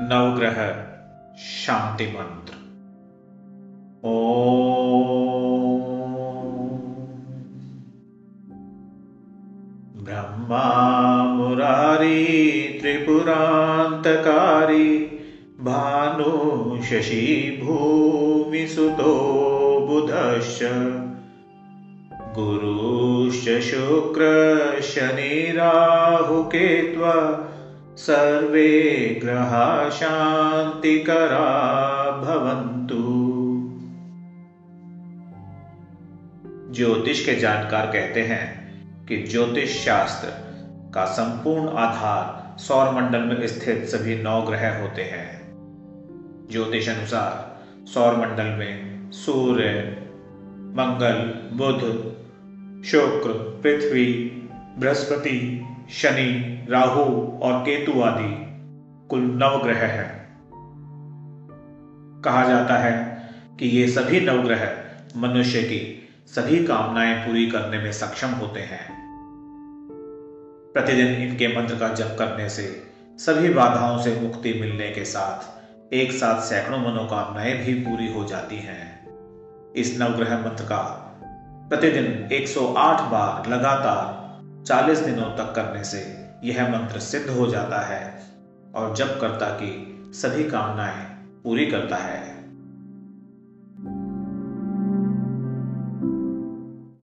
नवग्रह शांति मंत्र ओ ब्रह्मा मुरारी त्रिपुरान्तकारी भानु शशि भूमिसुतो बुधश्च। गुरुश्च शुक्र शनिराहुकेत्वा सर्वे ग्रहा शांतिकरा भवन्तु। ज्योतिष के जानकार कहते हैं कि ज्योतिष शास्त्र का संपूर्ण आधार सौर मंडल में स्थित सभी नौ ग्रह होते हैं। ज्योतिष अनुसार सौर मंडल में सूर्य, मंगल, बुध, शुक्र, पृथ्वी बृहस्पति, शनि, राहु और केतु आदि कुल नवग्रह हैं। कहा जाता है कि ये सभी नवग्रह मनुष्य की सभी कामनाएँ पूरी करने में सक्षम होते हैं। प्रतिदिन इनके मंत्र का जप करने से सभी बाधाओं से मुक्ति मिलने के साथ एक साथ सैकड़ों मनोकामनाएँ भी पूरी हो जाती हैं। इस नवग्रह मंत्र का प्रतिदिन 108 बार लगातार 40 दिनों तक करने से यह मंत्र सिद्ध हो जाता है और जब कर्ता की सभी कामनाएँ पूरी करता है।